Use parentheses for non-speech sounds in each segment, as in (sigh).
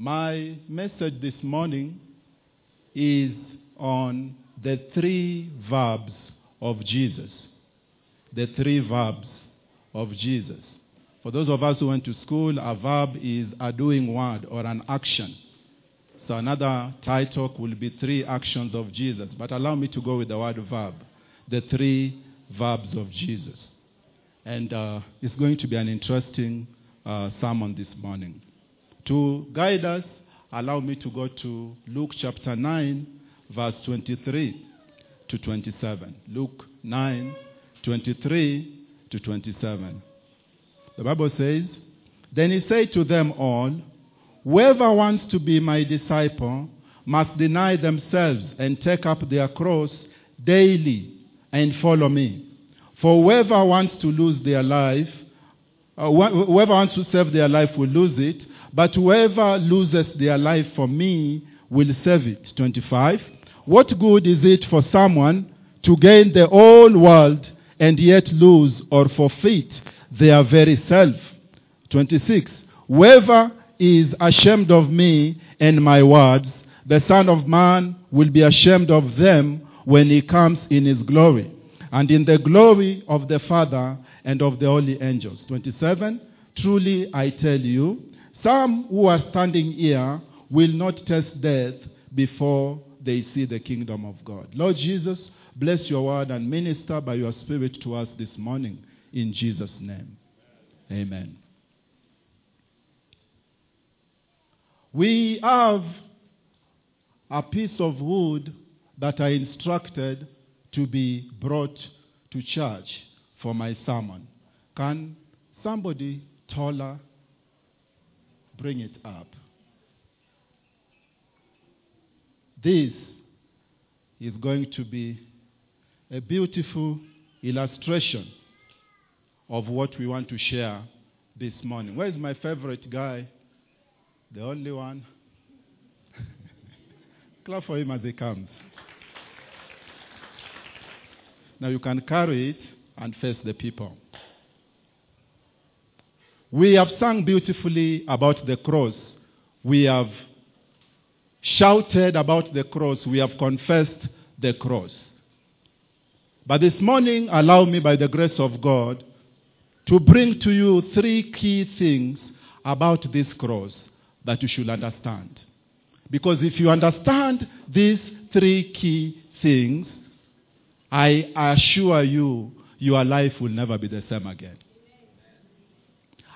My message this morning is on the three verbs of Jesus. The three verbs of Jesus. For those of us who went to school, a verb is a doing word or an action. So another title will be Three Actions of Jesus. But allow me to go with the word verb. The three verbs of Jesus. And uh, it's going to be an interesting uh, sermon this morning. To guide us, allow me to go to Luke chapter 9, verse 23 to 27. Luke 9, 23 to 27. The Bible says, Then he said to them all, Whoever wants to be my disciple must deny themselves and take up their cross daily and follow me. For whoever wants to lose their life, uh, whoever wants to save their life will lose it, but whoever loses their life for me will save it. 25. What good is it for someone to gain the whole world and yet lose or forfeit their very self? 26. Whoever is ashamed of me and my words, the Son of Man will be ashamed of them when he comes in his glory and in the glory of the Father and of the holy angels. 27. Truly I tell you, some who are standing here will not taste death before they see the kingdom of God. Lord Jesus, bless your word and minister by your spirit to us this morning. In Jesus' name. Amen. We have a piece of wood that I instructed to be brought to church for my sermon. Can somebody taller bring it up? This is going to be a beautiful illustration of what we want to share this morning. Where is my favorite guy? The only one? (laughs) Clap for him as he comes. Now you can carry it and face the people. We have sung beautifully about the cross. We have shouted about the cross. We have confessed the cross. But this morning, allow me, by the grace of God, to bring to you three key things about this cross that you should understand. Because if you understand these three key things, I assure you, your life will never be the same again.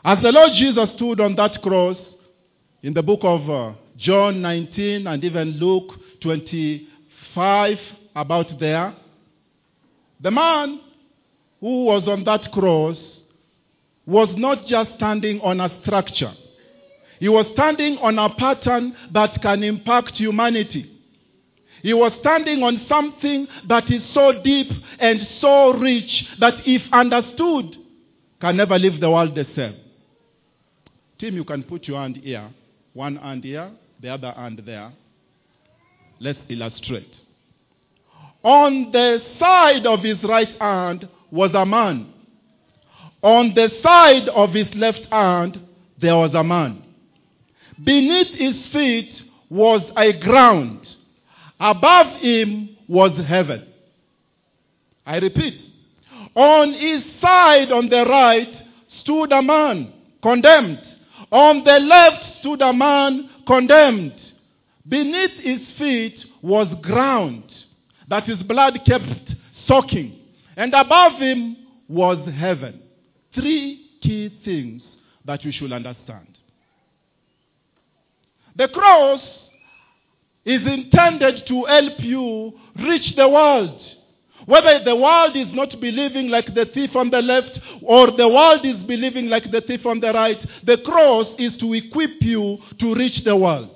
As the Lord Jesus stood on that cross in the book of uh, John 19 and even Luke 25, about there, the man who was on that cross was not just standing on a structure. He was standing on a pattern that can impact humanity. He was standing on something that is so deep and so rich that, if understood, can never leave the world the same. You can put your hand here. One hand here, the other hand there. Let's illustrate. On the side of his right hand was a man. On the side of his left hand, there was a man. Beneath his feet was a ground Above him was heaven. I repeat. On his side on the right stood a man condemned. On the left stood a man condemned. Beneath his feet was ground that his blood kept soaking. And above him was heaven. Three key things that you should understand. The cross is intended to help you reach the world. Whether the world is not believing like the thief on the left or the world is believing like the thief on the right, the cross is to equip you to reach the world.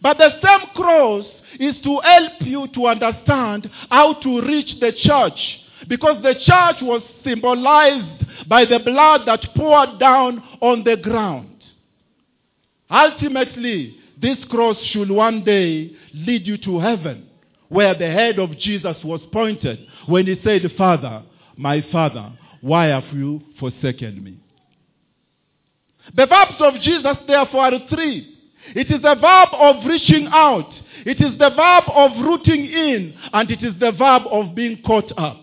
But the same cross is to help you to understand how to reach the church. Because the church was symbolized by the blood that poured down on the ground. Ultimately, this cross should one day lead you to heaven, where the head of Jesus was pointed when he said, Father, my Father, why have you forsaken me? The verbs of Jesus, therefore, are three. It is the verb of reaching out. It is the verb of rooting in. And it is the verb of being caught up.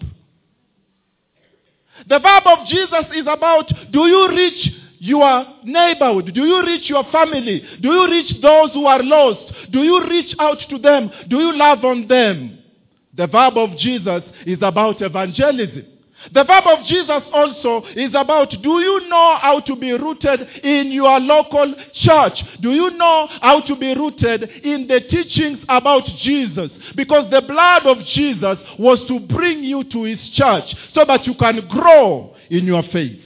The verb of Jesus is about do you reach your neighborhood? Do you reach your family? Do you reach those who are lost? Do you reach out to them? Do you love on them? The verb of Jesus is about evangelism. The verb of Jesus also is about do you know how to be rooted in your local church? Do you know how to be rooted in the teachings about Jesus? Because the blood of Jesus was to bring you to his church so that you can grow in your faith.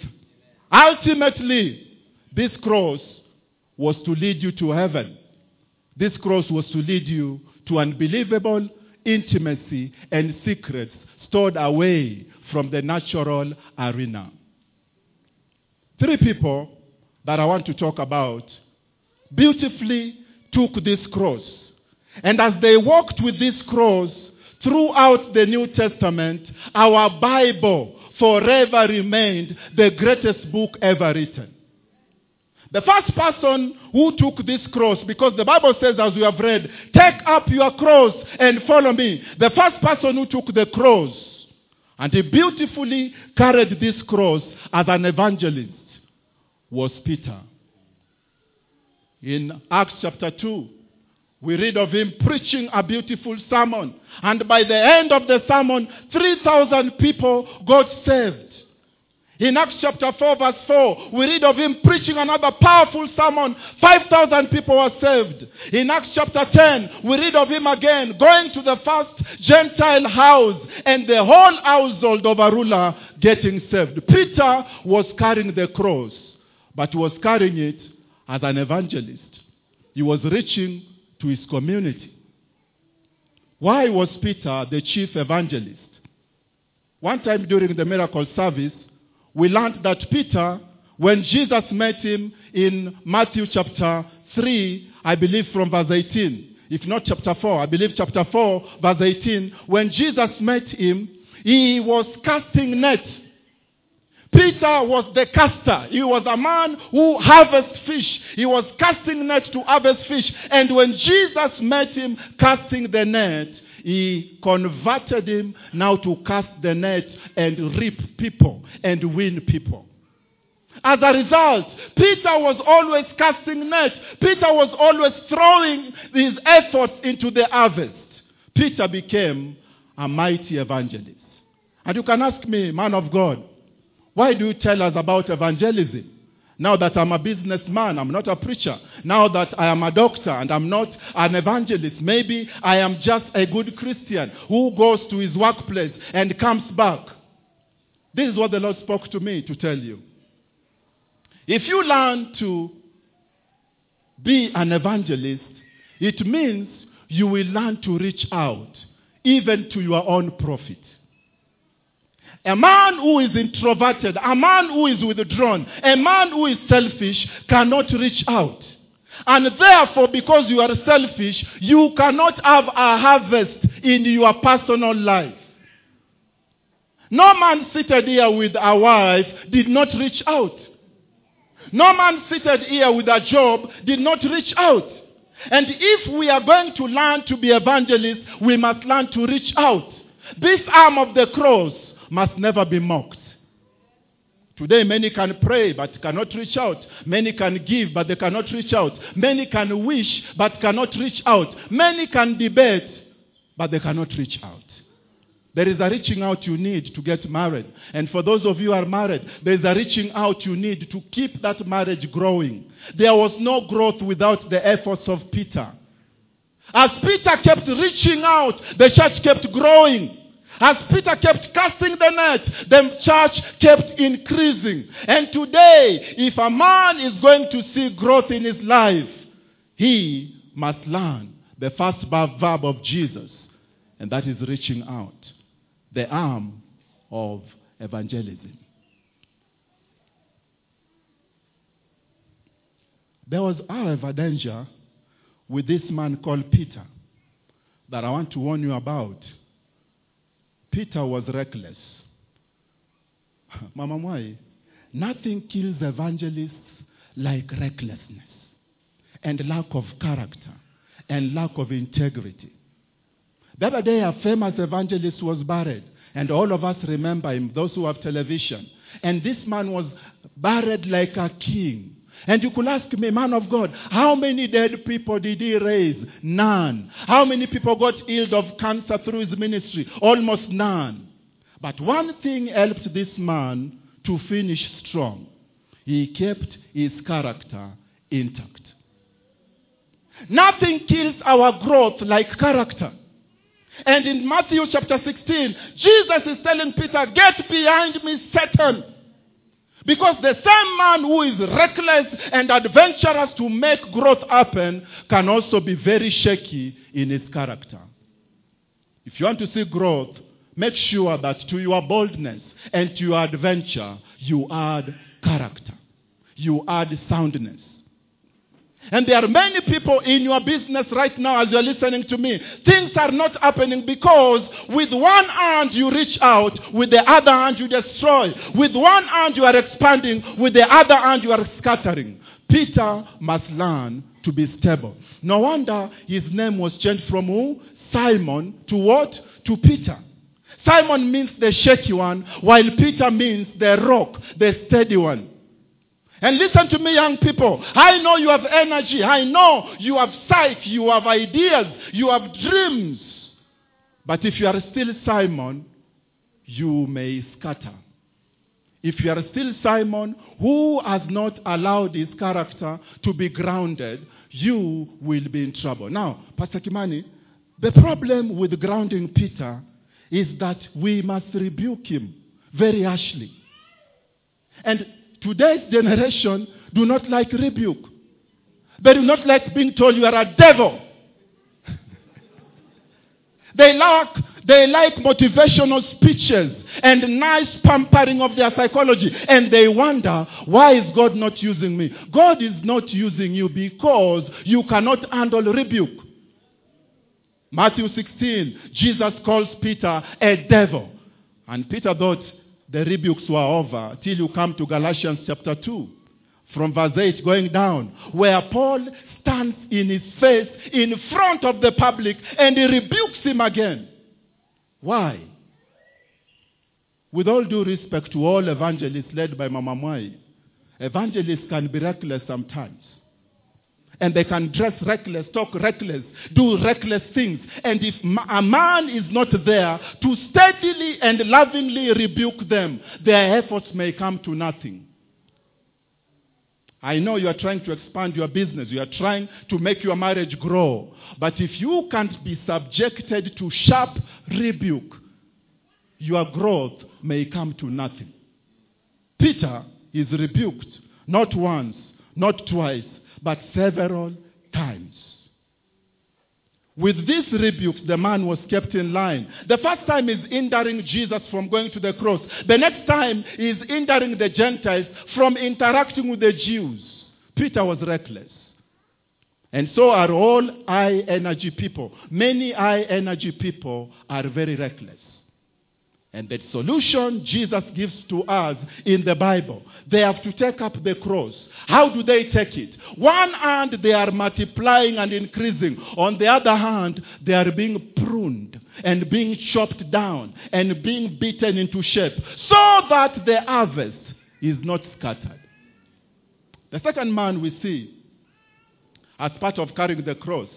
Ultimately, this cross was to lead you to heaven. This cross was to lead you to unbelievable intimacy and secrets stored away from the natural arena. Three people that I want to talk about beautifully took this cross. And as they walked with this cross throughout the New Testament, our Bible forever remained the greatest book ever written. The first person who took this cross, because the Bible says, as we have read, take up your cross and follow me. The first person who took the cross and he beautifully carried this cross as an evangelist was Peter. In Acts chapter 2, we read of him preaching a beautiful sermon. And by the end of the sermon, 3,000 people got saved. In Acts chapter 4, verse 4, we read of him preaching another powerful sermon. 5,000 people were saved. In Acts chapter 10, we read of him again going to the first Gentile house and the whole household of a ruler getting saved. Peter was carrying the cross, but was carrying it as an evangelist. He was reaching to his community. Why was Peter the chief evangelist? One time during the miracle service, we learned that Peter, when Jesus met him in Matthew chapter 3, I believe from verse 18, if not chapter 4, I believe chapter 4, verse 18, when Jesus met him, he was casting nets. Peter was the caster. He was a man who harvests fish. He was casting nets to harvest fish. And when Jesus met him casting the net, he converted him now to cast the net and reap people and win people. As a result, Peter was always casting nets. Peter was always throwing his efforts into the harvest. Peter became a mighty evangelist. And you can ask me, man of God, why do you tell us about evangelism? Now that I'm a businessman, I'm not a preacher. Now that I am a doctor and I'm not an evangelist, maybe I am just a good Christian who goes to his workplace and comes back. This is what the Lord spoke to me to tell you. If you learn to be an evangelist, it means you will learn to reach out, even to your own profit. A man who is introverted, a man who is withdrawn, a man who is selfish cannot reach out. And therefore, because you are selfish, you cannot have a harvest in your personal life. No man seated here with a wife did not reach out. No man seated here with a job did not reach out. And if we are going to learn to be evangelists, we must learn to reach out. This arm of the cross must never be mocked. Today, many can pray but cannot reach out. Many can give but they cannot reach out. Many can wish but cannot reach out. Many can debate but they cannot reach out. There is a reaching out you need to get married. And for those of you who are married, there is a reaching out you need to keep that marriage growing. There was no growth without the efforts of Peter. As Peter kept reaching out, the church kept growing. As Peter kept casting the net, the church kept increasing. And today, if a man is going to see growth in his life, he must learn the first verb of Jesus, and that is reaching out, the arm of evangelism. There was, however, danger with this man called Peter that I want to warn you about. Peter was reckless. (laughs) Mama Mwai, nothing kills evangelists like recklessness. and lack of character and lack of integrity. The other day, a famous evangelist was buried, and all of us remember him, those who have television. And this man was buried like a king. And you could ask me, man of God, how many dead people did he raise? None. How many people got healed of cancer through his ministry? Almost none. But one thing helped this man to finish strong. He kept his character intact. Nothing kills our growth like character. And in Matthew chapter 16, Jesus is telling Peter, Get behind me, Satan. Because the same man who is reckless and adventurous to make growth happen can also be very shaky in his character. If you want to see growth, make sure that to your boldness and to your adventure, you add character. You add soundness. And there are many people in your business right now as you're listening to me. Things are not happening because with one hand you reach out, with the other hand you destroy. With one hand you are expanding, with the other hand you are scattering. Peter must learn to be stable. No wonder his name was changed from who? Simon to what? To Peter. Simon means the shaky one, while Peter means the rock, the steady one. And listen to me, young people. I know you have energy. I know you have sight. You have ideas. You have dreams. But if you are still Simon, you may scatter. If you are still Simon, who has not allowed his character to be grounded, you will be in trouble. Now, Pastor Kimani, the problem with grounding Peter is that we must rebuke him very harshly. And today's generation do not like rebuke. They do not like being told you are a devil. (laughs) they like they like motivational speeches and nice pampering of their psychology and they wonder why is God not using me? God is not using you because you cannot handle rebuke. Matthew 16, Jesus calls Peter a devil. And Peter thought the rebukes were over till you come to Galatians chapter 2, from verse 8 going down, where Paul stands in his face in front of the public and he rebukes him again. Why? With all due respect to all evangelists led by Mama Mwai, evangelists can be reckless sometimes. And they can dress reckless, talk reckless, do reckless things. And if a man is not there to steadily and lovingly rebuke them, their efforts may come to nothing. I know you are trying to expand your business. You are trying to make your marriage grow. But if you can't be subjected to sharp rebuke, your growth may come to nothing. Peter is rebuked not once, not twice, but several times. With these rebukes, the man was kept in line. The first time is hindering Jesus from going to the cross. The next time is hindering the Gentiles from interacting with the Jews. Peter was reckless. And so are all high energy people. Many high energy people are very reckless. And the solution Jesus gives to us in the Bible, they have to take up the cross. How do they take it? One hand, they are multiplying and increasing. On the other hand, they are being pruned and being chopped down and being beaten into shape so that the harvest is not scattered. The second man we see as part of carrying the cross.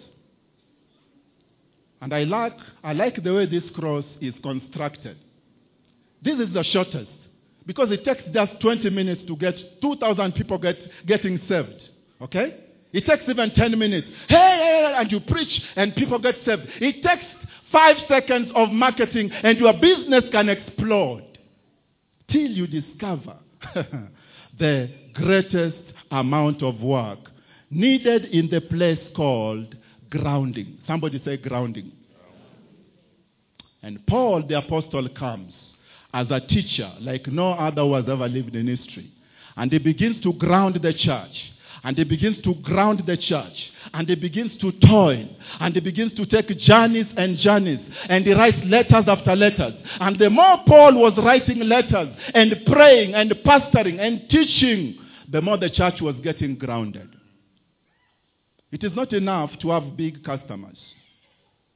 And I like, I like the way this cross is constructed. This is the shortest because it takes just 20 minutes to get 2,000 people get, getting saved. Okay? It takes even 10 minutes. Hey, hey, hey, and you preach and people get saved. It takes five seconds of marketing and your business can explode till you discover (laughs) the greatest amount of work needed in the place called grounding. Somebody say grounding. And Paul the apostle comes as a teacher like no other who has ever lived in history. And he begins to ground the church. And he begins to ground the church. And he begins to toil. And he begins to take journeys and journeys. And he writes letters after letters. And the more Paul was writing letters and praying and pastoring and teaching, the more the church was getting grounded. It is not enough to have big customers.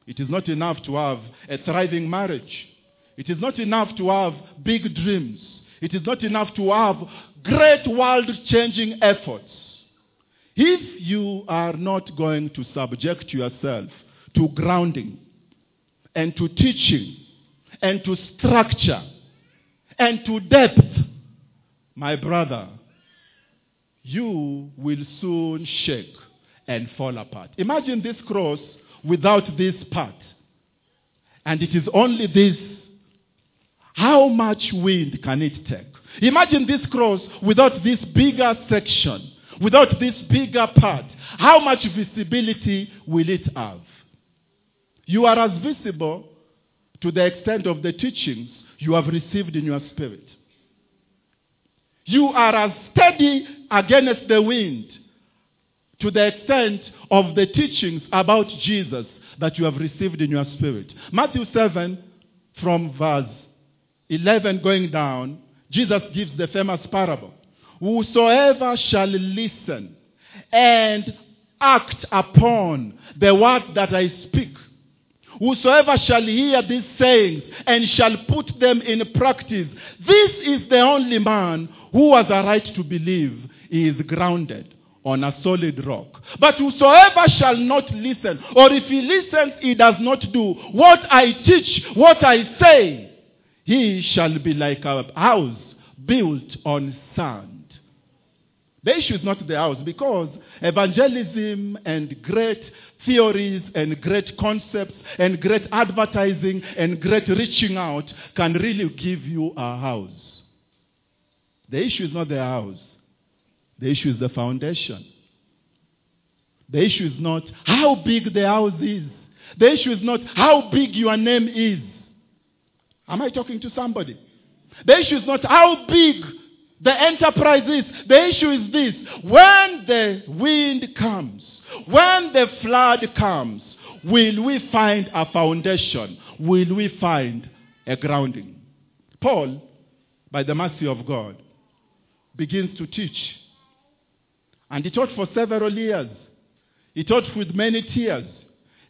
It is not enough to have a thriving marriage. It is not enough to have big dreams. It is not enough to have great world changing efforts. If you are not going to subject yourself to grounding and to teaching and to structure and to depth, my brother, you will soon shake and fall apart. Imagine this cross without this part. And it is only this. How much wind can it take? Imagine this cross without this bigger section, without this bigger part. How much visibility will it have? You are as visible to the extent of the teachings you have received in your spirit. You are as steady against the wind to the extent of the teachings about Jesus that you have received in your spirit. Matthew 7, from verse 11 going down, Jesus gives the famous parable. Whosoever shall listen and act upon the word that I speak, whosoever shall hear these sayings and shall put them in practice, this is the only man who has a right to believe he is grounded on a solid rock. But whosoever shall not listen, or if he listens, he does not do what I teach, what I say, he shall be like a house built on sand. The issue is not the house because evangelism and great theories and great concepts and great advertising and great reaching out can really give you a house. The issue is not the house. The issue is the foundation. The issue is not how big the house is. The issue is not how big your name is. Am I talking to somebody? The issue is not how big the enterprise is. The issue is this. When the wind comes, when the flood comes, will we find a foundation? Will we find a grounding? Paul, by the mercy of God, begins to teach. And he taught for several years. He taught with many tears.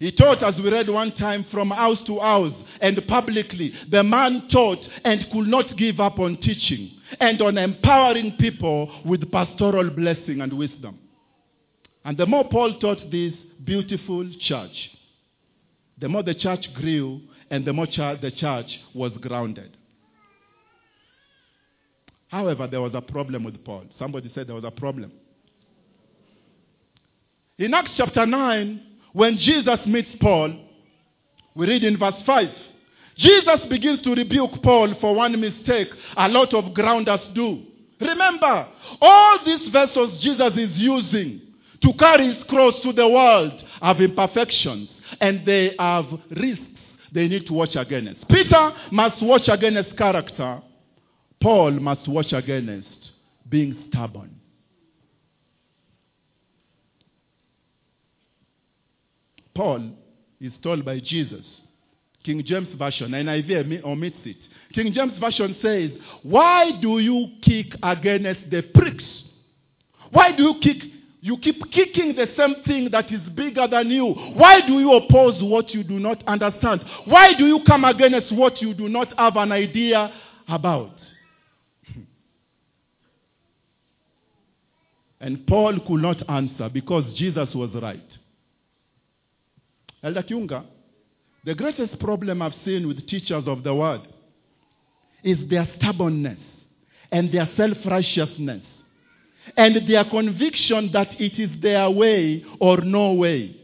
He taught, as we read one time, from house to house and publicly. The man taught and could not give up on teaching and on empowering people with pastoral blessing and wisdom. And the more Paul taught this beautiful church, the more the church grew and the more the church was grounded. However, there was a problem with Paul. Somebody said there was a problem. In Acts chapter 9, when Jesus meets Paul, we read in verse 5. Jesus begins to rebuke Paul for one mistake a lot of grounders do. Remember, all these vessels Jesus is using to carry his cross to the world have imperfections and they have risks they need to watch against. Peter must watch against character. Paul must watch against being stubborn. Paul is told by Jesus. King James Version, and NIV omits it. King James Version says, Why do you kick against the pricks? Why do you kick? You keep kicking the same thing that is bigger than you. Why do you oppose what you do not understand? Why do you come against what you do not have an idea about? (laughs) And Paul could not answer because Jesus was right. Elder Kiunga, the greatest problem I've seen with teachers of the word is their stubbornness and their self righteousness and their conviction that it is their way or no way.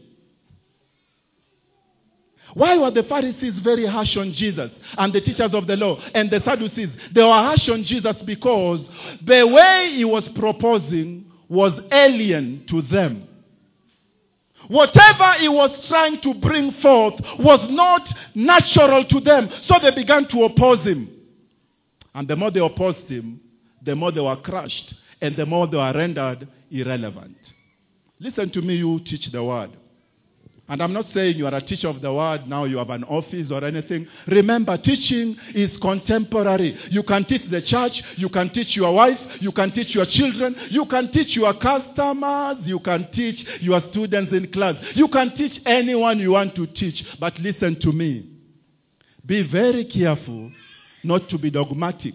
Why were the Pharisees very harsh on Jesus and the teachers of the law and the Sadducees? They were harsh on Jesus because the way he was proposing was alien to them. Whatever he was trying to bring forth was not natural to them. So they began to oppose him. And the more they opposed him, the more they were crushed and the more they were rendered irrelevant. Listen to me, you teach the word. And I'm not saying you are a teacher of the word, now you have an office or anything. Remember, teaching is contemporary. You can teach the church, you can teach your wife, you can teach your children, you can teach your customers, you can teach your students in class. You can teach anyone you want to teach. But listen to me. Be very careful not to be dogmatic.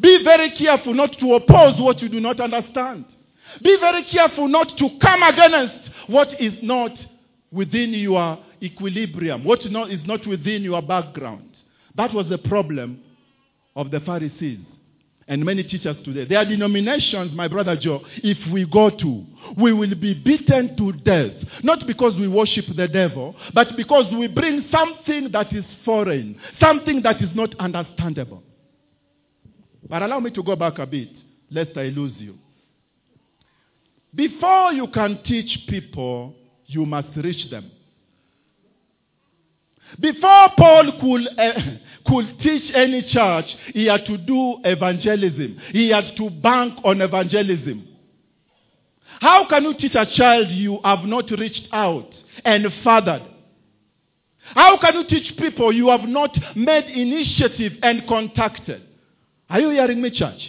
Be very careful not to oppose what you do not understand. Be very careful not to come against what is not within your equilibrium, what is not, is not within your background. That was the problem of the Pharisees and many teachers today. There are denominations, my brother Joe, if we go to, we will be beaten to death. Not because we worship the devil, but because we bring something that is foreign, something that is not understandable. But allow me to go back a bit, lest I lose you. Before you can teach people, you must reach them. Before Paul could, uh, (laughs) could teach any church, he had to do evangelism. He had to bank on evangelism. How can you teach a child you have not reached out and fathered? How can you teach people you have not made initiative and contacted? Are you hearing me, church?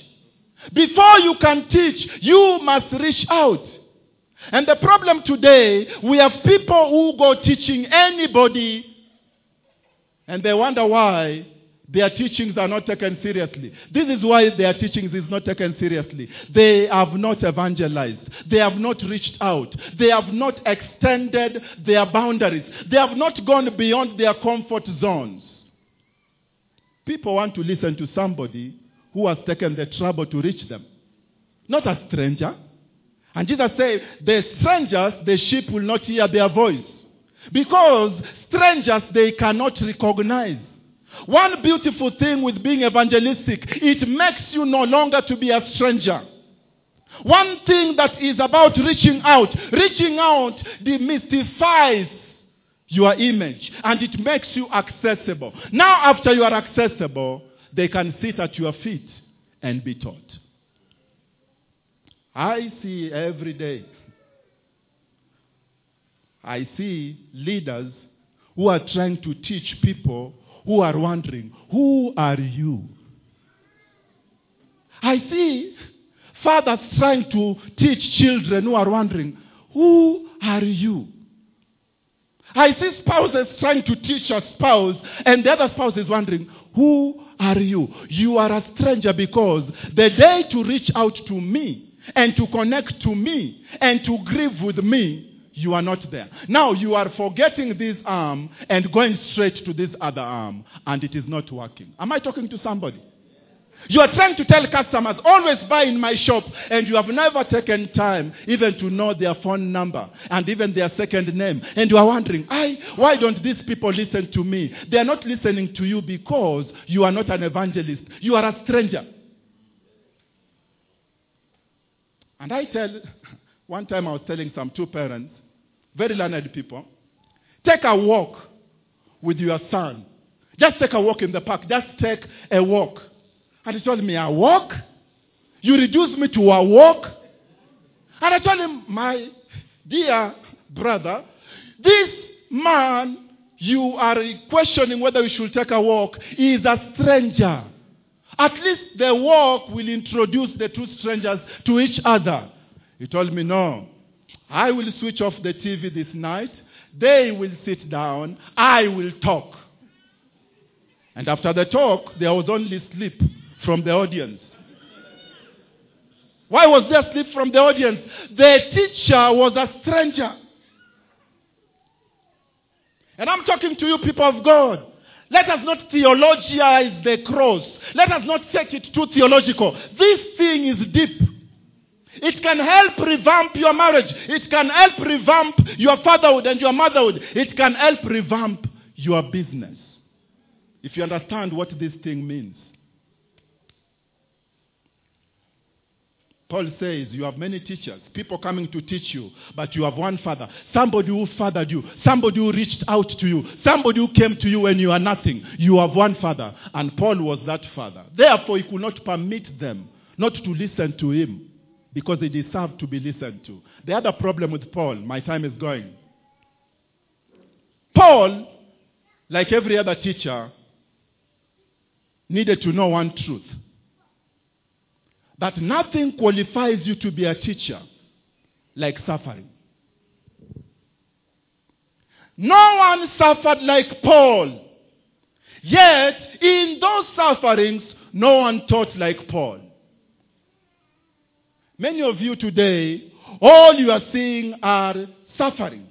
Before you can teach, you must reach out. And the problem today, we have people who go teaching anybody and they wonder why their teachings are not taken seriously. This is why their teachings is not taken seriously. They have not evangelized. They have not reached out. They have not extended their boundaries. They have not gone beyond their comfort zones. People want to listen to somebody who has taken the trouble to reach them, not a stranger. And Jesus said, The strangers, the sheep will not hear their voice. Because strangers they cannot recognize. One beautiful thing with being evangelistic, it makes you no longer to be a stranger. One thing that is about reaching out, reaching out demystifies your image and it makes you accessible. Now, after you are accessible, they can sit at your feet and be taught. I see every day, I see leaders who are trying to teach people who are wondering, who are you? I see fathers trying to teach children who are wondering, who are you? I see spouses trying to teach a spouse, and the other spouse is wondering, who are you? You are a stranger because the day to reach out to me and to connect to me and to grieve with me, you are not there. Now you are forgetting this arm and going straight to this other arm, and it is not working. Am I talking to somebody? You are trying to tell customers, always buy in my shop, and you have never taken time even to know their phone number and even their second name. And you are wondering, I, why don't these people listen to me? They are not listening to you because you are not an evangelist. You are a stranger. And I tell, (laughs) one time I was telling some two parents, very learned people, take a walk with your son. Just take a walk in the park. Just take a walk. And he told me, a walk? You reduce me to a walk? And I told him, my dear brother, this man you are questioning whether we should take a walk is a stranger. At least the walk will introduce the two strangers to each other. He told me, no. I will switch off the TV this night. They will sit down. I will talk. And after the talk, there was only sleep from the audience. Why was there sleep from the audience? The teacher was a stranger. And I'm talking to you, people of God. Let us not theologize the cross. Let us not take it too theological. This thing is deep. It can help revamp your marriage. It can help revamp your fatherhood and your motherhood. It can help revamp your business. If you understand what this thing means. Paul says you have many teachers, people coming to teach you, but you have one father. Somebody who fathered you, somebody who reached out to you, somebody who came to you when you are nothing. You have one father, and Paul was that father. Therefore, he could not permit them not to listen to him because he deserved to be listened to. The other problem with Paul, my time is going. Paul, like every other teacher, needed to know one truth that nothing qualifies you to be a teacher like suffering. No one suffered like Paul. Yet, in those sufferings, no one taught like Paul. Many of you today, all you are seeing are sufferings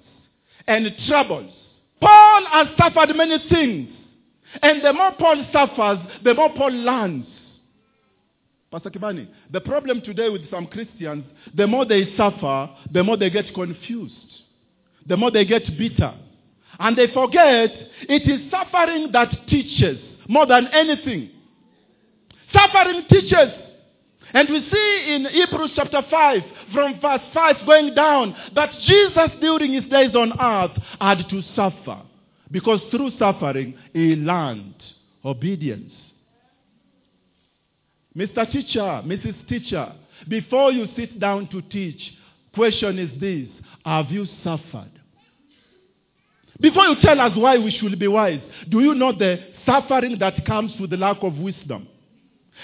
and troubles. Paul has suffered many things. And the more Paul suffers, the more Paul learns. Pastor Kibani, the problem today with some Christians, the more they suffer, the more they get confused. The more they get bitter. And they forget it is suffering that teaches more than anything. Suffering teaches. And we see in Hebrews chapter 5, from verse 5 going down, that Jesus during his days on earth had to suffer. Because through suffering, he learned obedience. Mr. Teacher, Mrs. Teacher, before you sit down to teach, question is this Have you suffered? Before you tell us why we should be wise, do you know the suffering that comes with the lack of wisdom?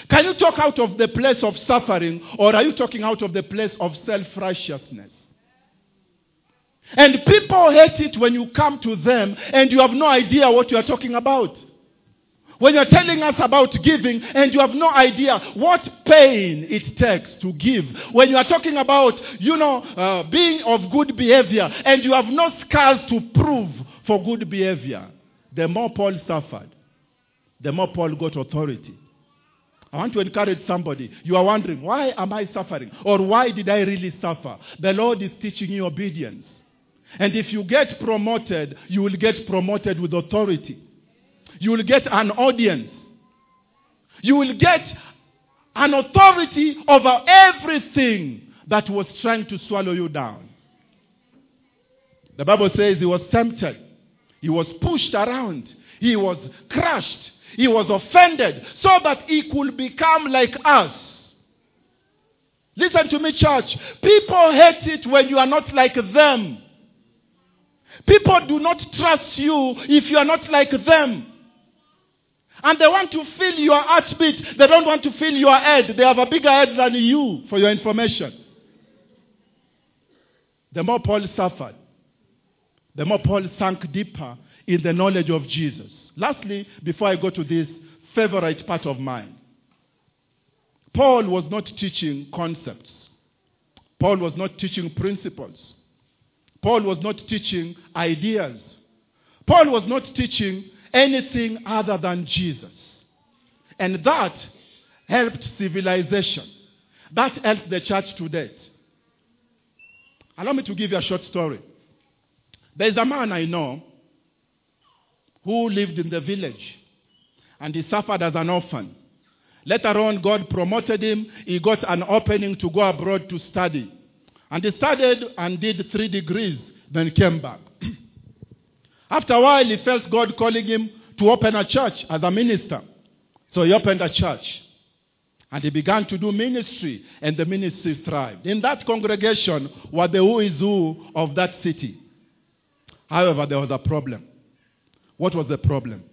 Can you talk out of the place of suffering, or are you talking out of the place of self righteousness? And people hate it when you come to them and you have no idea what you are talking about. When you're telling us about giving and you have no idea what pain it takes to give. When you are talking about, you know, uh, being of good behavior and you have no scars to prove for good behavior. The more Paul suffered, the more Paul got authority. I want to encourage somebody. You are wondering, why am I suffering? Or why did I really suffer? The Lord is teaching you obedience. And if you get promoted, you will get promoted with authority. You will get an audience. You will get an authority over everything that was trying to swallow you down. The Bible says he was tempted. He was pushed around. He was crushed. He was offended so that he could become like us. Listen to me, church. People hate it when you are not like them. People do not trust you if you are not like them. And they want to feel your heartbeat. They don't want to feel your head. They have a bigger head than you, for your information. The more Paul suffered, the more Paul sank deeper in the knowledge of Jesus. Lastly, before I go to this favorite part of mine, Paul was not teaching concepts. Paul was not teaching principles. Paul was not teaching ideas. Paul was not teaching anything other than Jesus. And that helped civilization. That helped the church to date. Allow me to give you a short story. There is a man I know who lived in the village and he suffered as an orphan. Later on, God promoted him. He got an opening to go abroad to study. And he studied and did three degrees, then came back. After a while, he felt God calling him to open a church as a minister. So he opened a church. And he began to do ministry, and the ministry thrived. In that congregation were the who is who of that city. However, there was a problem. What was the problem?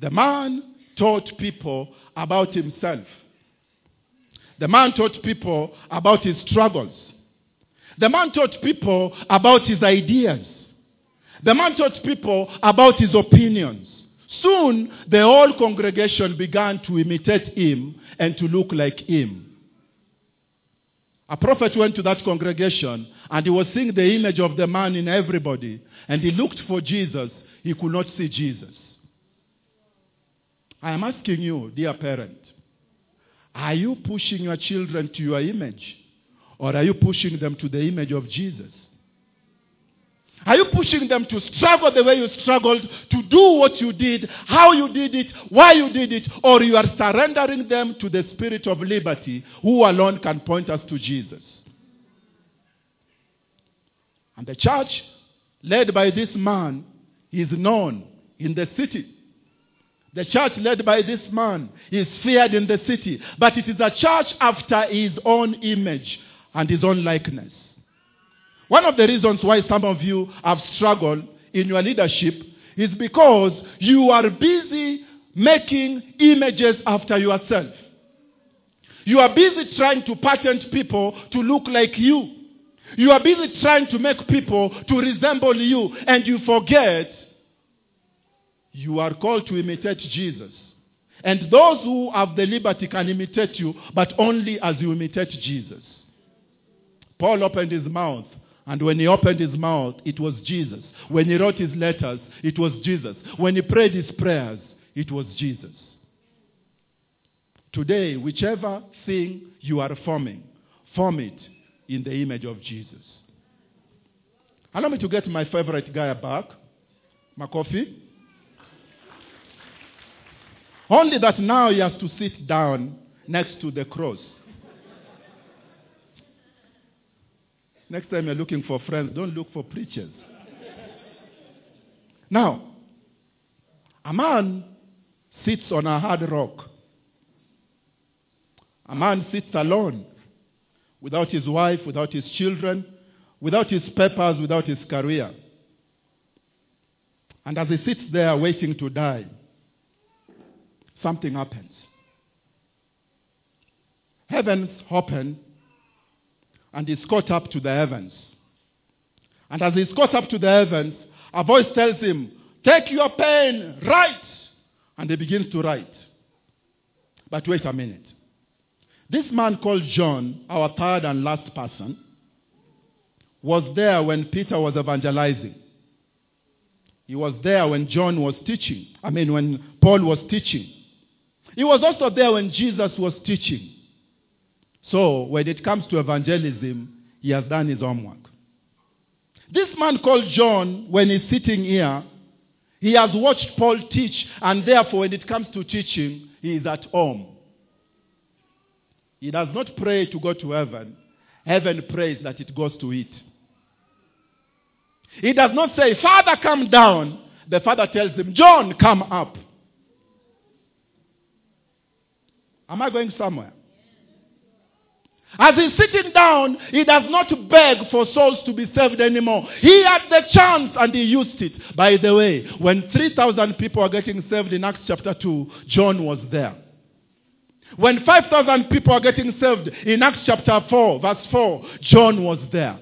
The man taught people about himself. The man taught people about his struggles. The man taught people about his ideas. The man taught people about his opinions. Soon, the whole congregation began to imitate him and to look like him. A prophet went to that congregation and he was seeing the image of the man in everybody. And he looked for Jesus. He could not see Jesus. I am asking you, dear parent, are you pushing your children to your image? Or are you pushing them to the image of Jesus? Are you pushing them to struggle the way you struggled, to do what you did, how you did it, why you did it, or you are surrendering them to the spirit of liberty who alone can point us to Jesus? And the church, led by this man, is known in the city. The church led by this man is feared in the city, but it is a church after his own image and his own likeness. One of the reasons why some of you have struggled in your leadership is because you are busy making images after yourself. You are busy trying to patent people to look like you. You are busy trying to make people to resemble you, and you forget you are called to imitate Jesus. And those who have the liberty can imitate you, but only as you imitate Jesus. Paul opened his mouth, and when he opened his mouth, it was Jesus. When he wrote his letters, it was Jesus. When he prayed his prayers, it was Jesus. Today, whichever thing you are forming, form it in the image of Jesus. Allow me to get my favorite guy back, Makofi. Only that now he has to sit down next to the cross. Next time you're looking for friends, don't look for preachers. Now, a man sits on a hard rock. A man sits alone, without his wife, without his children, without his papers, without his career. And as he sits there waiting to die, something happens. Heavens open, and he's caught up to the heavens. And as he's caught up to the heavens, a voice tells him, Take your pen, write. And he begins to write. But wait a minute. This man called John, our third and last person, was there when Peter was evangelizing. He was there when John was teaching. I mean, when Paul was teaching. He was also there when Jesus was teaching. So, when it comes to evangelism, he has done his homework. This man called John, when he's sitting here, he has watched Paul teach, and therefore, when it comes to teaching, he is at home. He does not pray to go to heaven. Heaven prays that it goes to it. He does not say, Father, come down. The Father tells him, John, come up. Am I going somewhere? As he's sitting down, he does not beg for souls to be saved anymore. He had the chance and he used it. By the way, when 3,000 people are getting saved in Acts chapter 2, John was there. When 5,000 people are getting saved in Acts chapter 4, verse 4, John was there.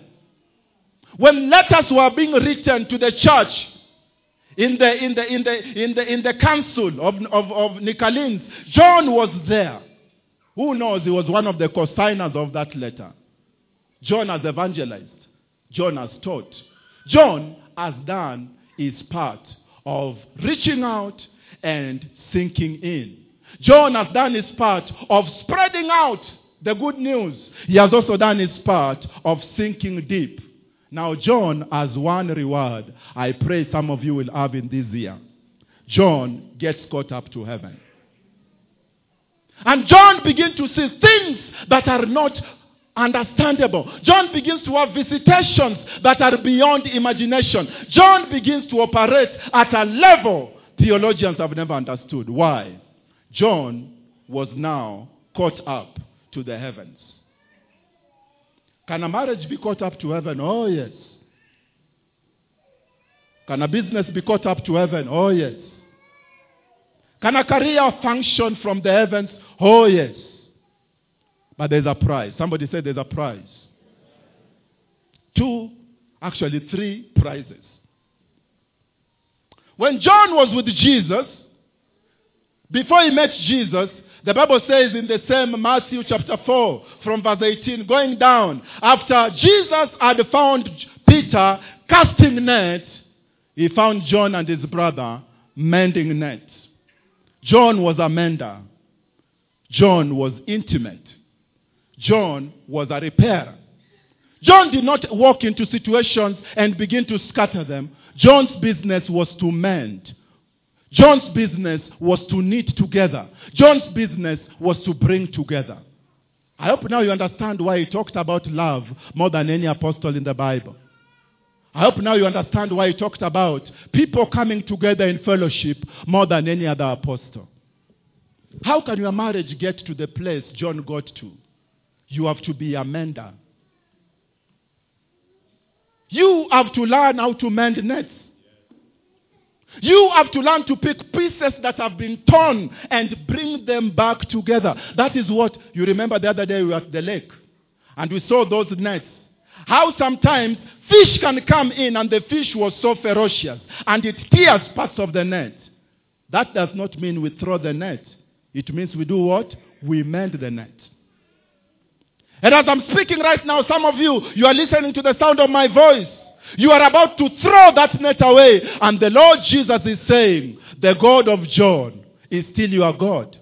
When letters were being written to the church in the, in the, in the, in the, in the council of, of, of Nicolaitans, John was there. Who knows? He was one of the co-signers of that letter. John has evangelized. John has taught. John has done his part of reaching out and sinking in. John has done his part of spreading out the good news. He has also done his part of sinking deep. Now, John has one reward I pray some of you will have in this year. John gets caught up to heaven. And John begins to see things that are not understandable. John begins to have visitations that are beyond imagination. John begins to operate at a level theologians have never understood. Why? John was now caught up to the heavens. Can a marriage be caught up to heaven? Oh, yes. Can a business be caught up to heaven? Oh, yes. Can a career function from the heavens? Oh, yes. But there's a price. Somebody said there's a price. Two, actually, three prizes. When John was with Jesus, before he met Jesus, the Bible says in the same Matthew chapter 4, from verse 18, going down, after Jesus had found Peter casting nets, he found John and his brother mending nets. John was a mender. John was intimate. John was a repairer. John did not walk into situations and begin to scatter them. John's business was to mend. John's business was to knit together. John's business was to bring together. I hope now you understand why he talked about love more than any apostle in the Bible. I hope now you understand why he talked about people coming together in fellowship more than any other apostle. How can your marriage get to the place John got to? You have to be a mender. You have to learn how to mend nets. You have to learn to pick pieces that have been torn and bring them back together. That is what you remember the other day we were at the lake and we saw those nets. How sometimes fish can come in and the fish was so ferocious and it tears parts of the net. That does not mean we throw the net. It means we do what? We mend the net. And as I'm speaking right now, some of you, you are listening to the sound of my voice. You are about to throw that net away. And the Lord Jesus is saying, the God of John is still your God.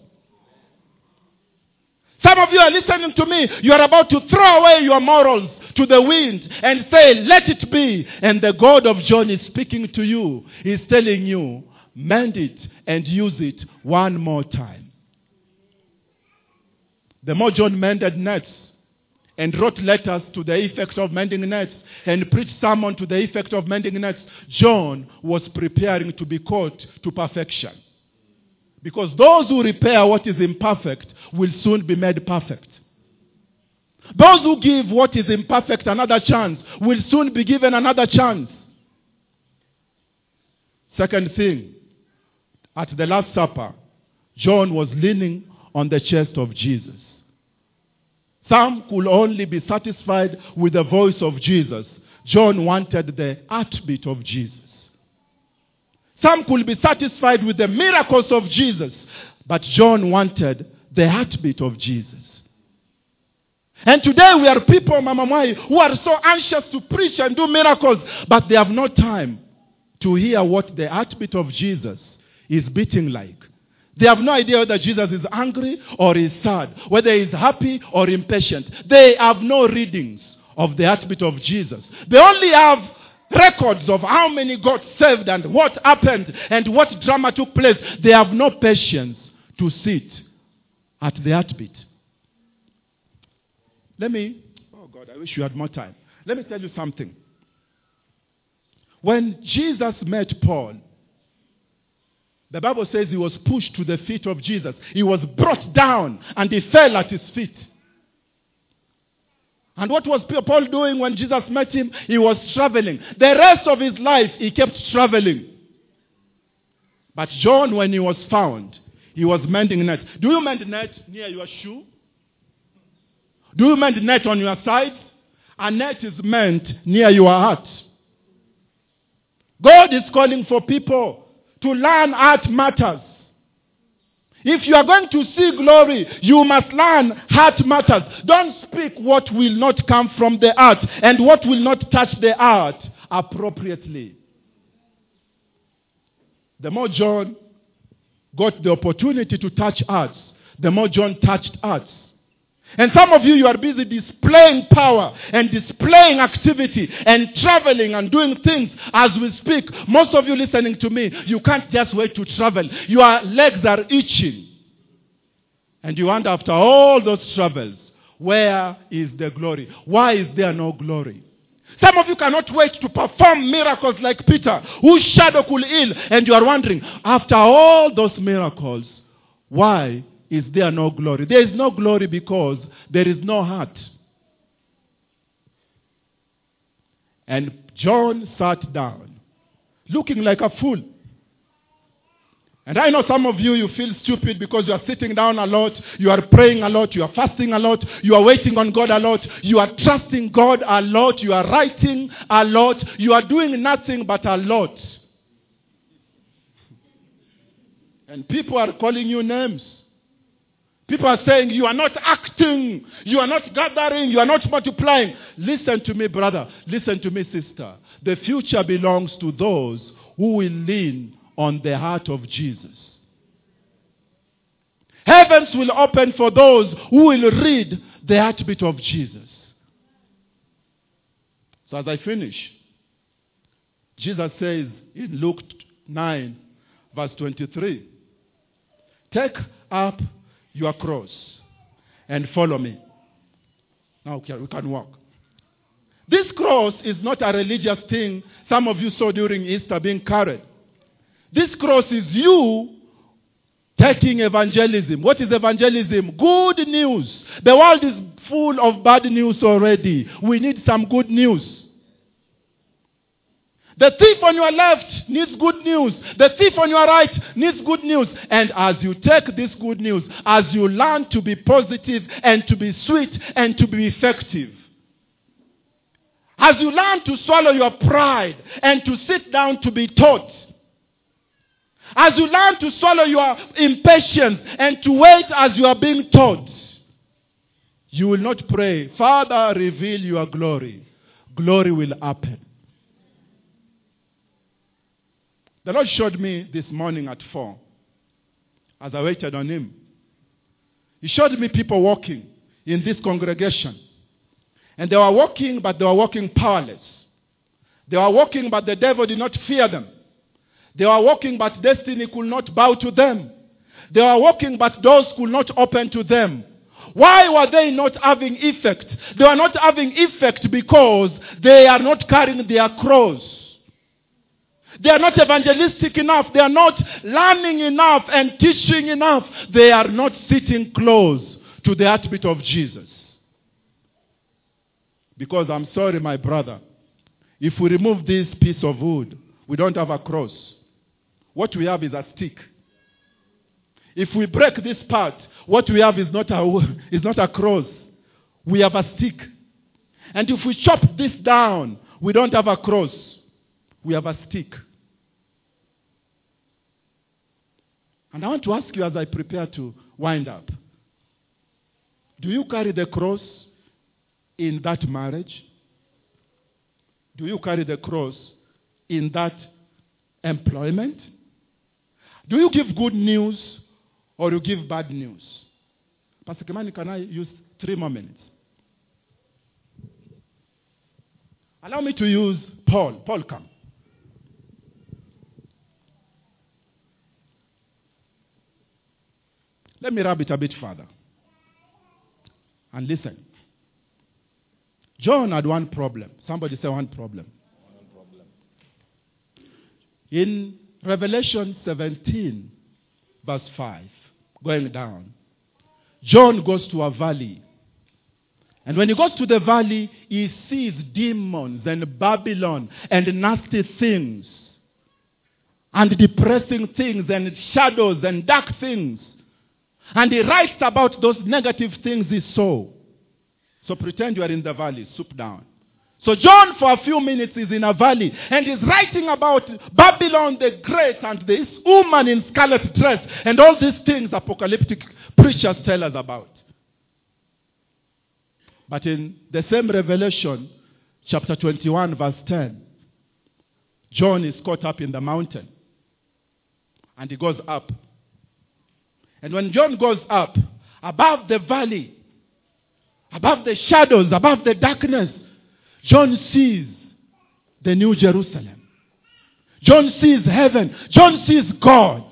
Some of you are listening to me. You are about to throw away your morals to the wind and say, let it be. And the God of John is speaking to you. He's telling you, mend it and use it one more time. The more John mended nets and wrote letters to the effect of mending nets and preached sermon to the effect of mending nets, John was preparing to be called to perfection. Because those who repair what is imperfect will soon be made perfect. Those who give what is imperfect another chance will soon be given another chance. Second thing, at the Last Supper, John was leaning on the chest of Jesus. Some could only be satisfied with the voice of Jesus. John wanted the heartbeat of Jesus. Some could be satisfied with the miracles of Jesus, but John wanted the heartbeat of Jesus. And today we are people, Mama who are so anxious to preach and do miracles, but they have no time to hear what the heartbeat of Jesus is beating like. They have no idea whether Jesus is angry or is sad, whether he is happy or impatient. They have no readings of the heartbeat of Jesus. They only have records of how many got saved and what happened and what drama took place. They have no patience to sit at the heartbeat. Let me, oh God, I wish you had more time. Let me tell you something. When Jesus met Paul, the Bible says he was pushed to the feet of Jesus. He was brought down and he fell at his feet. And what was Paul doing when Jesus met him? He was traveling. The rest of his life, he kept traveling. But John, when he was found, he was mending net. Do you mend net near your shoe? Do you mend net on your side? A net is meant near your heart. God is calling for people to learn art matters. If you are going to see glory, you must learn heart matters. Don't speak what will not come from the heart and what will not touch the heart appropriately. The more John got the opportunity to touch hearts, the more John touched hearts. And some of you, you are busy displaying power and displaying activity and traveling and doing things as we speak. Most of you listening to me, you can't just wait to travel. Your legs are itching. And you wonder after all those travels, where is the glory? Why is there no glory? Some of you cannot wait to perform miracles like Peter, whose shadow could heal. And you are wondering, after all those miracles, why is there no glory? There is no glory because there is no heart. And John sat down, looking like a fool. And I know some of you, you feel stupid because you are sitting down a lot, you are praying a lot, you are fasting a lot, you are waiting on God a lot, you are trusting God a lot, you are writing a lot, you are doing nothing but a lot. And people are calling you names. People are saying you are not acting, you are not gathering, you are not multiplying. Listen to me, brother. Listen to me, sister. The future belongs to those who will lean on the heart of Jesus. Heavens will open for those who will read the heartbeat of Jesus. So as I finish, Jesus says in Luke 9, verse 23, Take up your cross and follow me. Now we can walk. This cross is not a religious thing some of you saw during Easter being carried. This cross is you taking evangelism. What is evangelism? Good news. The world is full of bad news already. We need some good news. The thief on your left needs good news. The thief on your right needs good news. And as you take this good news, as you learn to be positive and to be sweet and to be effective, as you learn to swallow your pride and to sit down to be taught, as you learn to swallow your impatience and to wait as you are being taught, you will not pray, Father, reveal your glory. Glory will happen. The Lord showed me this morning at 4 as I waited on Him. He showed me people walking in this congregation. And they were walking, but they were walking powerless. They were walking, but the devil did not fear them. They were walking, but destiny could not bow to them. They were walking, but doors could not open to them. Why were they not having effect? They were not having effect because they are not carrying their cross. They are not evangelistic enough. They are not learning enough and teaching enough. They are not sitting close to the heartbeat of Jesus. Because I'm sorry, my brother, if we remove this piece of wood, we don't have a cross. What we have is a stick. If we break this part, what we have is not a, (laughs) is not a cross. We have a stick. And if we chop this down, we don't have a cross. We have a stick. And I want to ask you as I prepare to wind up do you carry the cross in that marriage? Do you carry the cross in that employment? Do you give good news or you give bad news? Pastor Kimani, can I use three more minutes? Allow me to use Paul. Paul, come. Let me rub it a bit further. And listen. John had one problem. Somebody say one problem. One problem. In Revelation 17, verse 5, going down, John goes to a valley. And when he goes to the valley, he sees demons and Babylon and nasty things and depressing things and shadows and dark things. And he writes about those negative things he saw. So pretend you are in the valley, soup down. So John, for a few minutes, is in a valley and he's writing about Babylon the Great and this woman in scarlet dress and all these things apocalyptic preachers tell us about. But in the same Revelation, chapter 21, verse 10, John is caught up in the mountain and he goes up. And when John goes up, above the valley, above the shadows, above the darkness, John sees the New Jerusalem. John sees heaven. John sees God.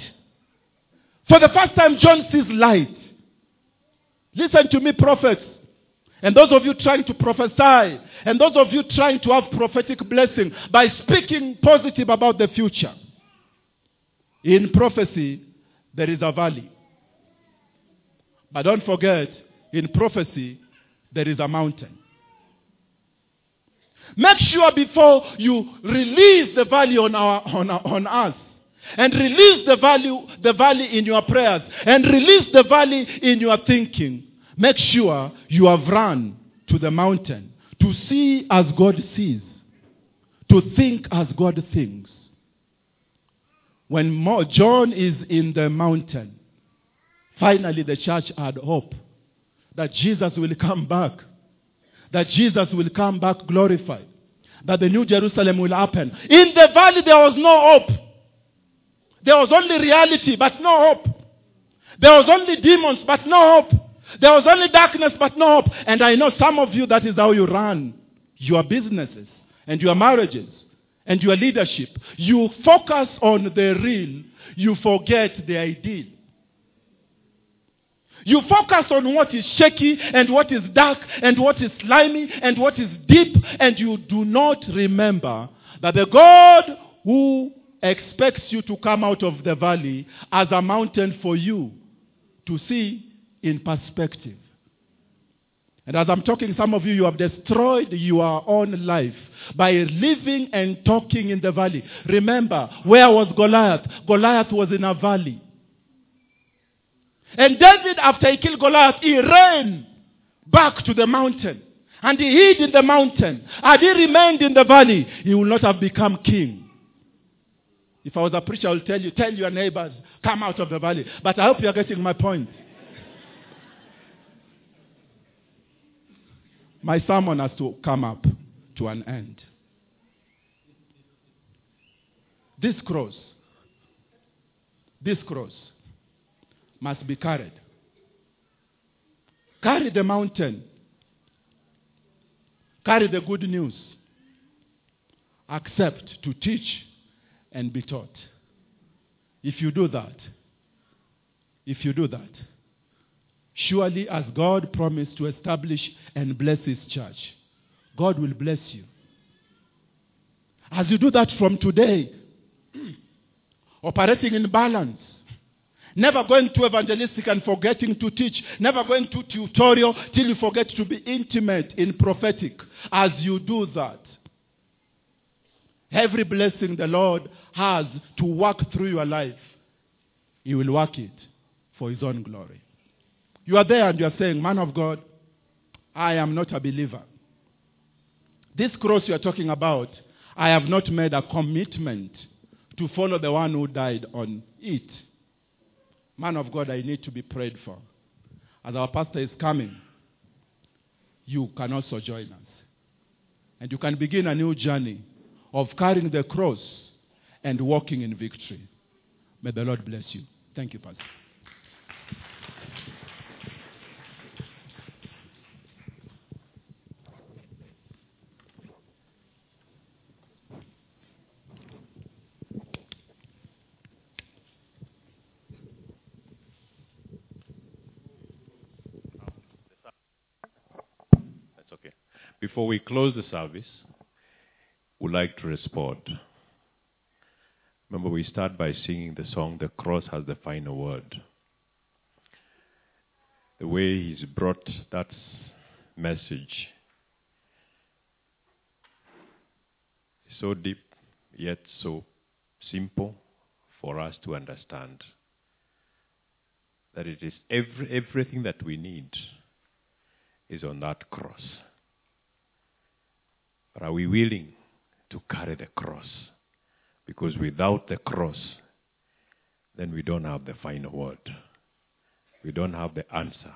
For the first time, John sees light. Listen to me, prophets. And those of you trying to prophesy, and those of you trying to have prophetic blessing by speaking positive about the future. In prophecy, there is a valley. But don't forget, in prophecy, there is a mountain. Make sure before you release the value on, our, on, on us, and release the value, the valley in your prayers, and release the value in your thinking, make sure you have run to the mountain to see as God sees, to think as God thinks. When John is in the mountain, finally the church had hope that Jesus will come back that Jesus will come back glorified, that the New Jerusalem will happen. In the valley, there was no hope. There was only reality, but no hope. There was only demons, but no hope. There was only darkness, but no hope. And I know some of you, that is how you run your businesses and your marriages and your leadership. You focus on the real, you forget the ideal. You focus on what is shaky and what is dark and what is slimy and what is deep, and you do not remember that the God who expects you to come out of the valley as a mountain for you to see in perspective. And as I'm talking, some of you, you have destroyed your own life by living and talking in the valley. Remember, where was Goliath? Goliath was in a valley. And David, after he killed Goliath, he ran back to the mountain. And he hid in the mountain. Had he remained in the valley, he would not have become king. If I was a preacher, I would tell you, tell your neighbors, come out of the valley. But I hope you are getting my point. my sermon has to come up to an end. This cross, this cross must be carried. Carry the mountain. Carry the good news. Accept to teach and be taught. If you do that, if you do that, surely as God promised to establish and bless His church, God will bless you. As you do that from today, (clears throat) operating in balance, never going to evangelistic and forgetting to teach, never going to tutorial till you forget to be intimate in prophetic. As you do that, every blessing the Lord has to work through your life, He will work it for His own glory. You are there and you are saying, Man of God, I am not a believer. This cross you are talking about, I have not made a commitment to follow the one who died on it. Man of God, I need to be prayed for. As our pastor is coming, you can also join us. And you can begin a new journey of carrying the cross and walking in victory. May the Lord bless you. Thank you, Pastor. That's okay. Before we close the service, we'd like to respond. Remember, we start by singing the song, The Cross Has the Final Word. The way He's brought that message so deep, yet so simple for us to understand. That it is every, everything that we need is on that cross. But are we willing to carry the cross? Because without the cross, then we don't have the final word. We don't have the answer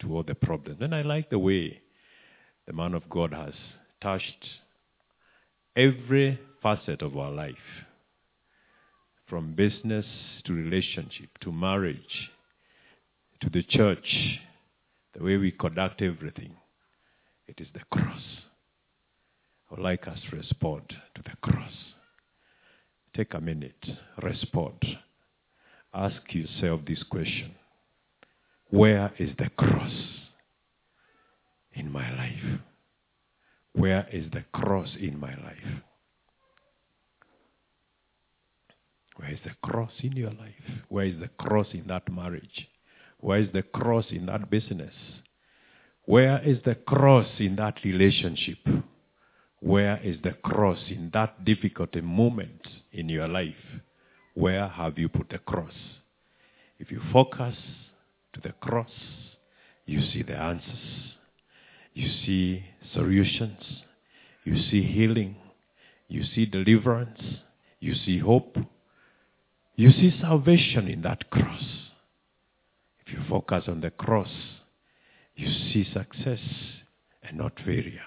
to all the problems. And I like the way the man of God has touched every facet of our life from business to relationship to marriage to the church, the way we conduct everything. It is the cross. Would like us to respond to the cross. Take a minute, respond. Ask yourself this question Where is the cross in my life? Where is the cross in my life? Where is the cross in your life? Where is the cross in that marriage? Where is the cross in that business? Where is the cross in that relationship? Where is the cross in that difficult moment in your life? Where have you put the cross? If you focus to the cross, you see the answers. You see solutions. You see healing. You see deliverance. You see hope. You see salvation in that cross. If you focus on the cross, you see success and not failure.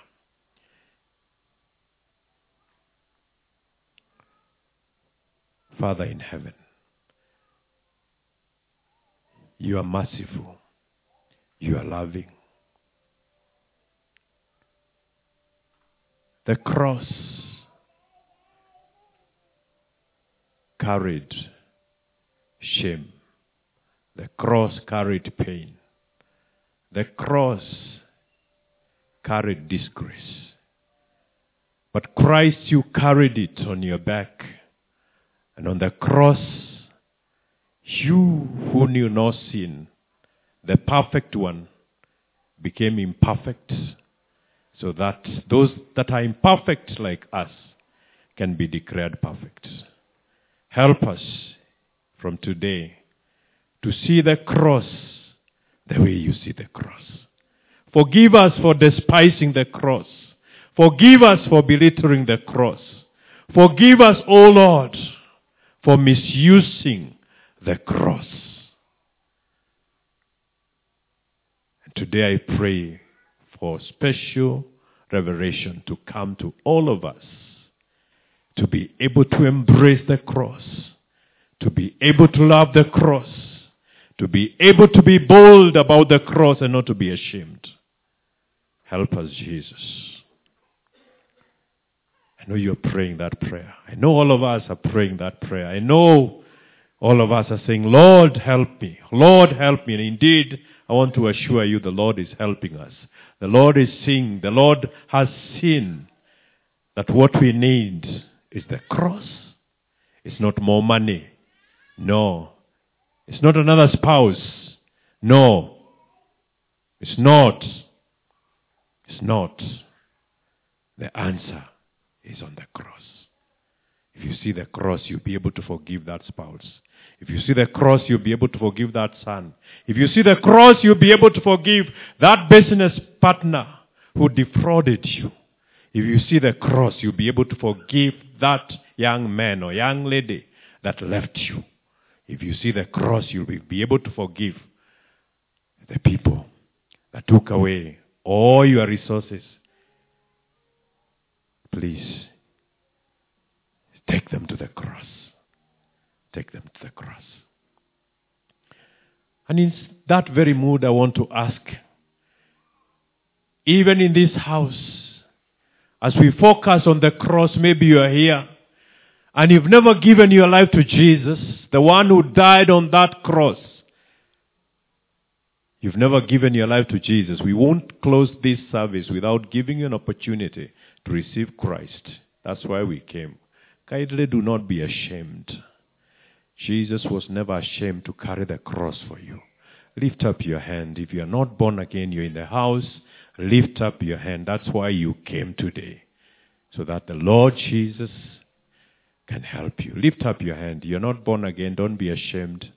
Father in heaven, you are merciful. You are loving. The cross carried shame. The cross carried pain. The cross carried disgrace. But Christ, you carried it on your back. And on the cross, you who knew no sin, the perfect one, became imperfect so that those that are imperfect like us can be declared perfect. Help us from today to see the cross the way you see the cross. Forgive us for despising the cross. Forgive us for belittling the cross. Forgive us, O Lord, for misusing the cross. And today I pray for special revelation to come to all of us to be able to embrace the cross, to be able to love the cross, to be able to be bold about the cross and not to be ashamed. Help us, Jesus. I know you're praying that prayer. I know all of us are praying that prayer. I know all of us are saying, Lord, help me. Lord, help me. And indeed, I want to assure you the Lord is helping us. The Lord is seeing, the Lord has seen that what we need is the cross. It's not more money. No. It's not another spouse. No. It's not. It's not. The answer is on the cross. If you see the cross, you'll be able to forgive that spouse. If you see the cross, you'll be able to forgive that son. If you see the cross, you'll be able to forgive that business partner who defrauded you. If you see the cross, you'll be able to forgive that young man or young lady that left you. If you see the cross, you'll be able to forgive the people that took away all your resources. Please, take them to the cross. Take them to the cross. And in that very mood, I want to ask, even in this house, as we focus on the cross, maybe you are here and you've never given your life to Jesus, the one who died on that cross. You've never given your life to Jesus. We won't close this service without giving you an opportunity to receive Christ. That's why we came. Kindly do not be ashamed. Jesus was never ashamed to carry the cross for you. Lift up your hand. If you are not born again, you're in the house, lift up your hand. That's why you came today. So that the Lord Jesus can help you. Lift up your hand. You're not born again. Don't be ashamed.